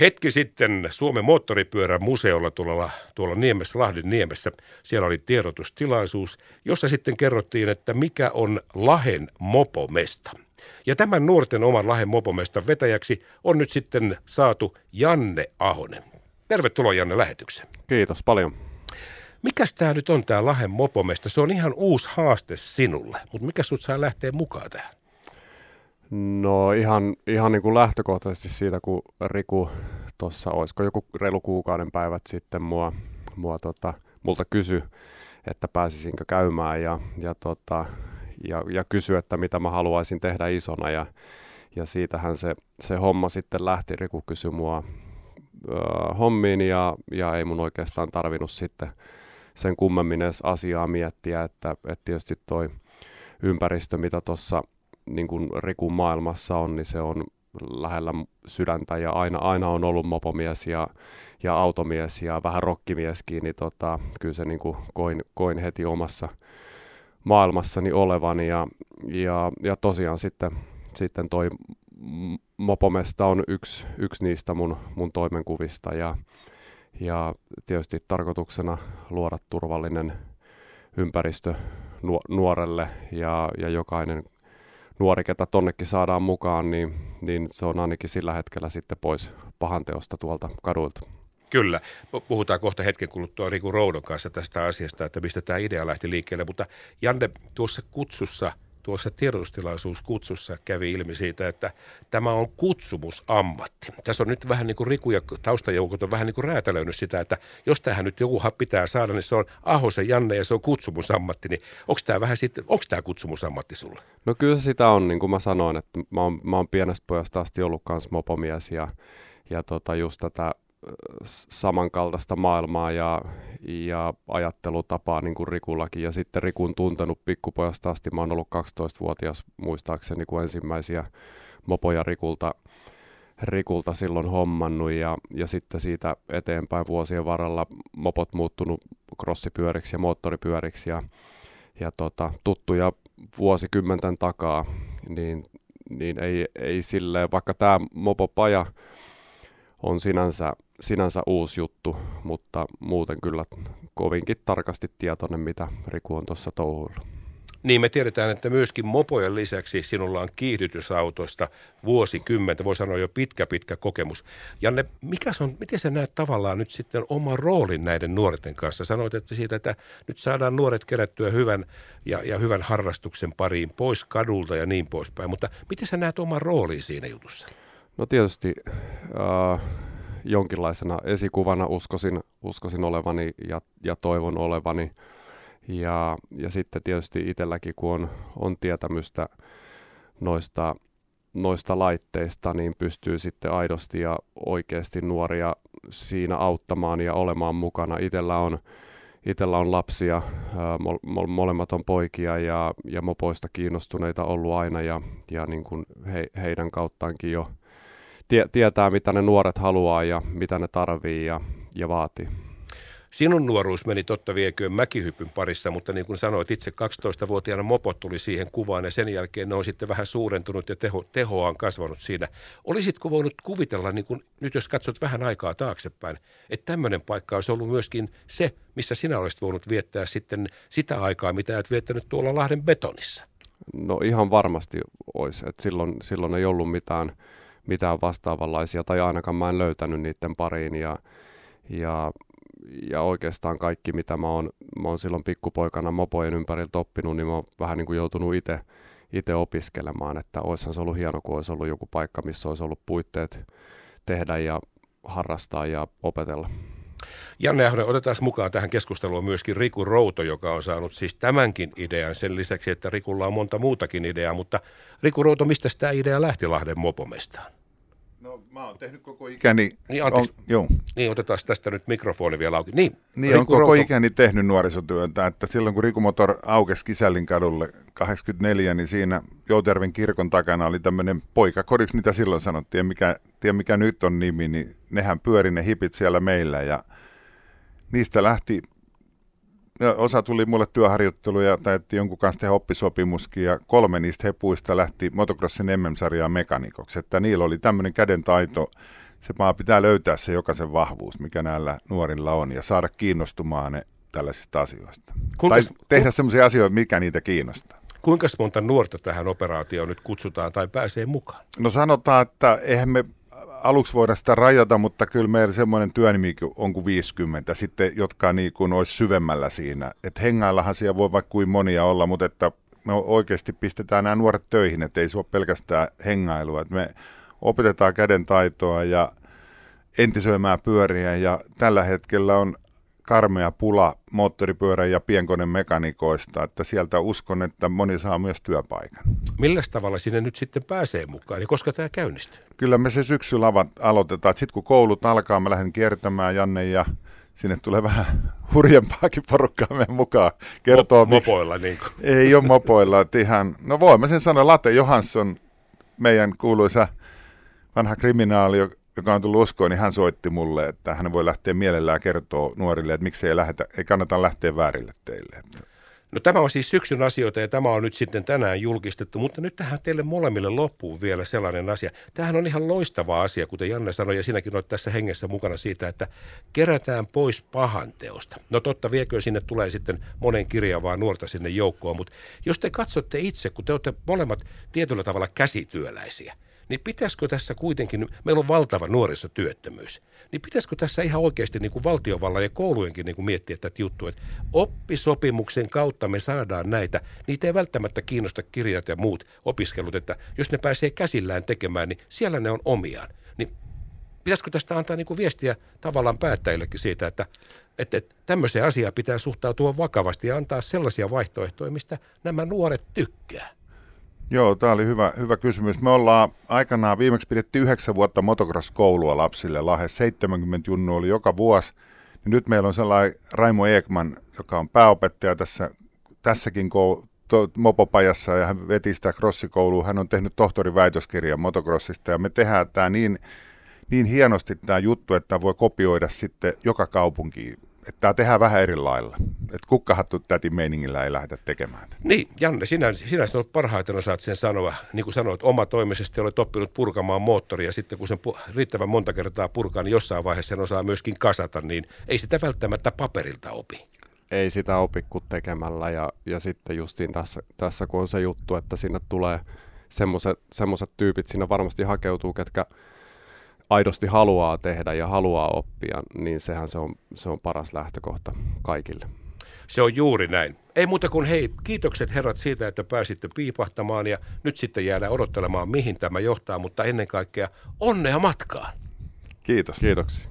Hetki sitten Suomen moottoripyörän museolla tuolla, tuolla Niemessä, Lahden Niemessä, siellä oli tiedotustilaisuus, jossa sitten kerrottiin, että mikä on Lahen mopomesta. Ja tämän nuorten oman Lahen mopomestan vetäjäksi on nyt sitten saatu Janne Ahonen. Tervetuloa Janne lähetykseen. Kiitos paljon. Mikäs tämä nyt on tämä Lahen mopomesta? Se on ihan uusi haaste sinulle, mutta mikä sut saa lähteä mukaan tähän? No ihan, ihan niin kuin lähtökohtaisesti siitä, kun Riku tuossa, olisiko joku reilu kuukauden päivät sitten mua, mua tota, multa kysy, että pääsisinkö käymään ja, ja, tota, ja, ja kysy, että mitä mä haluaisin tehdä isona ja, ja siitähän se, se homma sitten lähti. Riku kysyi mua ö, hommiin ja, ja ei mun oikeastaan tarvinnut sitten sen kummemmin edes asiaa miettiä, että, että tietysti toi ympäristö, mitä tuossa niin Rikun maailmassa on, niin se on lähellä sydäntä ja aina, aina on ollut mopomies ja, ja automies ja vähän rokkimieskin, niin tota, kyllä se niin kuin koin, koin heti omassa maailmassani olevani ja, ja, ja tosiaan sitten, sitten toi mopomesta on yksi, yksi niistä mun, mun toimenkuvista ja, ja tietysti tarkoituksena luoda turvallinen ympäristö nuorelle ja, ja jokainen nuori, ketä tonnekin saadaan mukaan, niin, niin se on ainakin sillä hetkellä sitten pois pahanteosta tuolta kadulta. Kyllä. Puhutaan kohta hetken kuluttua Riku Roudon kanssa tästä asiasta, että mistä tämä idea lähti liikkeelle. Mutta Janne, tuossa kutsussa – tuossa tiedotustilaisuuskutsussa kävi ilmi siitä, että tämä on kutsumusammatti. Tässä on nyt vähän niin kuin Riku ja taustajoukot on vähän niin kuin räätälöinyt sitä, että jos tähän nyt joku pitää saada, niin se on Ahosen Janne ja se on kutsumusammatti. Niin onko tämä vähän sitten, onko tämä kutsumusammatti sulle? No kyllä sitä on, niin kuin mä sanoin, että mä oon, mä oon pienestä pojasta asti ollut kanssa mopomies ja, ja tota just tätä samankaltaista maailmaa ja, ja ajattelutapaa niin kuin Rikullakin. Ja sitten Rikun tuntenut pikkupojasta asti. Mä oon ollut 12-vuotias muistaakseni, kun ensimmäisiä mopoja Rikulta, Rikulta silloin hommannut. Ja, ja sitten siitä eteenpäin vuosien varrella mopot muuttunut crossipyöriksi ja moottoripyöriksi. Ja, ja tota, tuttuja vuosikymmenten takaa, niin, niin ei, ei silleen, vaikka tämä mopopaja on sinänsä sinänsä uusi juttu, mutta muuten kyllä kovinkin tarkasti tietoinen, mitä Riku on tuossa touhuillut. Niin, me tiedetään, että myöskin mopojen lisäksi sinulla on kiihdytysautoista vuosikymmentä, voi sanoa jo pitkä, pitkä kokemus. Janne, mikä on, miten sä näet tavallaan nyt sitten oma roolin näiden nuorten kanssa? Sanoit, että siitä, että nyt saadaan nuoret kerättyä hyvän ja, ja hyvän harrastuksen pariin pois kadulta ja niin poispäin, mutta miten sä näet oman roolin siinä jutussa? No tietysti äh, jonkinlaisena esikuvana uskosin, uskosin olevani ja, ja toivon olevani. Ja, ja sitten tietysti itselläkin, kun on, on tietämystä noista, noista laitteista, niin pystyy sitten aidosti ja oikeasti nuoria siinä auttamaan ja olemaan mukana. Itellä on, itellä on lapsia, mo, molemmat on poikia ja, ja mopoista kiinnostuneita ollut aina ja, ja niin kuin he, heidän kauttaankin jo – tie, tietää, mitä ne nuoret haluaa ja mitä ne tarvii ja, ja vaatii. Sinun nuoruus meni totta vieköön mäkihypyn parissa, mutta niin kuin sanoit, itse 12-vuotiaana mopot tuli siihen kuvaan ja sen jälkeen ne on sitten vähän suurentunut ja teho, tehoa on kasvanut siinä. Olisitko voinut kuvitella, niin kuin nyt jos katsot vähän aikaa taaksepäin, että tämmöinen paikka olisi ollut myöskin se, missä sinä olisit voinut viettää sitten sitä aikaa, mitä et viettänyt tuolla Lahden betonissa? No ihan varmasti olisi, että silloin, silloin ei ollut mitään – mitään vastaavanlaisia, tai ainakaan mä en löytänyt niiden pariin. Ja, ja, ja oikeastaan kaikki, mitä mä oon, mä oon silloin pikkupoikana mopojen ympäriltä oppinut, niin mä oon vähän niin kuin joutunut itse itse opiskelemaan, että olisihan se ollut hieno, kun olisi ollut joku paikka, missä olisi ollut puitteet tehdä ja harrastaa ja opetella. Janne Ahonen, otetaan mukaan tähän keskusteluun myöskin Riku Routo, joka on saanut siis tämänkin idean sen lisäksi, että Rikulla on monta muutakin ideaa, mutta Riku Routo, mistä tämä idea lähti Lahden mopomestaan? Mä oon tehnyt koko ikäni... Niin, anteeksi. On, joo. Niin, otetaan tästä nyt mikrofoni vielä auki. Niin, niin on koko Routo. ikäni tehnyt nuorisotyötä, että silloin kun Rikumotor aukesi Kisällin kadulle 84, niin siinä Jouterven kirkon takana oli tämmöinen poikakodiksi, mitä silloin sanottiin, mikä, tiedä mikä nyt on nimi, niin nehän pyöri ne hipit siellä meillä ja niistä lähti osa tuli mulle työharjoitteluja tai jonkun kanssa tehdä oppisopimuskin ja kolme niistä hepuista lähti motocrossin MM-sarjaa mekanikoksi. Että niillä oli tämmöinen käden taito se vaan pitää löytää se jokaisen vahvuus, mikä näillä nuorilla on, ja saada kiinnostumaan ne tällaisista asioista. Kuinka, tai tehdä semmoisia asioita, mikä niitä kiinnostaa. Kuinka monta nuorta tähän operaatioon nyt kutsutaan tai pääsee mukaan? No sanotaan, että eihän me aluksi voida sitä rajata, mutta kyllä meillä semmoinen työnimi on kuin 50 sitten, jotka niin kuin olisi syvemmällä siinä. Että hengaillahan siellä voi vaikka kuin monia olla, mutta että me oikeasti pistetään nämä nuoret töihin, että ei se ole pelkästään hengailua. Että me opetetaan käden taitoa ja entisöimään pyöriä ja tällä hetkellä on karmea pula moottoripyörän ja pienkoneen mekanikoista, että sieltä uskon, että moni saa myös työpaikan. Millä tavalla sinne nyt sitten pääsee mukaan ja koska tämä käynnistyy? Kyllä me se syksyllä aloitetaan. Sitten kun koulut alkaa, mä lähden kiertämään Janne ja sinne tulee vähän hurjempaakin porukkaa meidän mukaan. Kertoo, Mo- mopoilla niin kuin. Ei ole mopoilla. Että ihan, no voin mä sen sanoa, Late Johansson, meidän kuuluisa vanha kriminaali, joka on tullut uskoon, niin hän soitti mulle, että hän voi lähteä mielellään kertoa nuorille, että miksi ei, lähdetä, ei kannata lähteä väärille teille. No tämä on siis syksyn asioita ja tämä on nyt sitten tänään julkistettu, mutta nyt tähän teille molemmille loppuun vielä sellainen asia. Tämähän on ihan loistava asia, kuten Janne sanoi, ja sinäkin olet tässä hengessä mukana siitä, että kerätään pois pahanteosta. No totta, viekö sinne tulee sitten monen kirjavaa nuorta sinne joukkoon, mutta jos te katsotte itse, kun te olette molemmat tietyllä tavalla käsityöläisiä, niin pitäisikö tässä kuitenkin, meillä on valtava nuorisotyöttömyys, niin pitäisikö tässä ihan oikeasti niin kuin valtiovallan ja koulujenkin niin kuin miettiä tätä juttua, että oppisopimuksen kautta me saadaan näitä, niitä ei välttämättä kiinnosta kirjat ja muut opiskelut, että jos ne pääsee käsillään tekemään, niin siellä ne on omiaan. Niin pitäisikö tästä antaa niin kuin viestiä tavallaan päättäjillekin siitä, että, että, että tämmöiseen asiaan pitää suhtautua vakavasti ja antaa sellaisia vaihtoehtoja, mistä nämä nuoret tykkää? Joo, tämä oli hyvä, hyvä kysymys. Me ollaan aikanaan, viimeksi pidettiin yhdeksän vuotta motocross-koulua lapsille. Lähes 70 junnu oli joka vuosi. Ja nyt meillä on sellainen Raimo Ekman, joka on pääopettaja tässä, tässäkin kou- to, mopopajassa ja hän veti sitä crossikoulua. Hän on tehnyt tohtorin väitöskirjan motocrossista ja me tehdään tämä niin, niin hienosti tämä juttu, että voi kopioida sitten joka kaupunkiin että tämä tehdään vähän eri lailla. Että kukkahattu täti meiningillä ei lähdetä tekemään. Niin, Janne, sinä, sinä sinut parhaiten osaat sen sanoa. Niin kuin sanoit, omatoimisesti olet oppinut purkamaan moottoria. Sitten kun sen pu- riittävän monta kertaa purkaa, niin jossain vaiheessa sen osaa myöskin kasata. Niin ei sitä välttämättä paperilta opi. Ei sitä opi kuin tekemällä. Ja, ja sitten justiin tässä, tässä, kun on se juttu, että sinne tulee semmoiset tyypit, siinä varmasti hakeutuu, ketkä – aidosti haluaa tehdä ja haluaa oppia, niin sehän se on, se on paras lähtökohta kaikille. Se on juuri näin. Ei muuta kuin hei, kiitokset herrat siitä, että pääsitte piipahtamaan ja nyt sitten jäädään odottelemaan, mihin tämä johtaa, mutta ennen kaikkea onnea matkaan. Kiitos. Kiitoksia.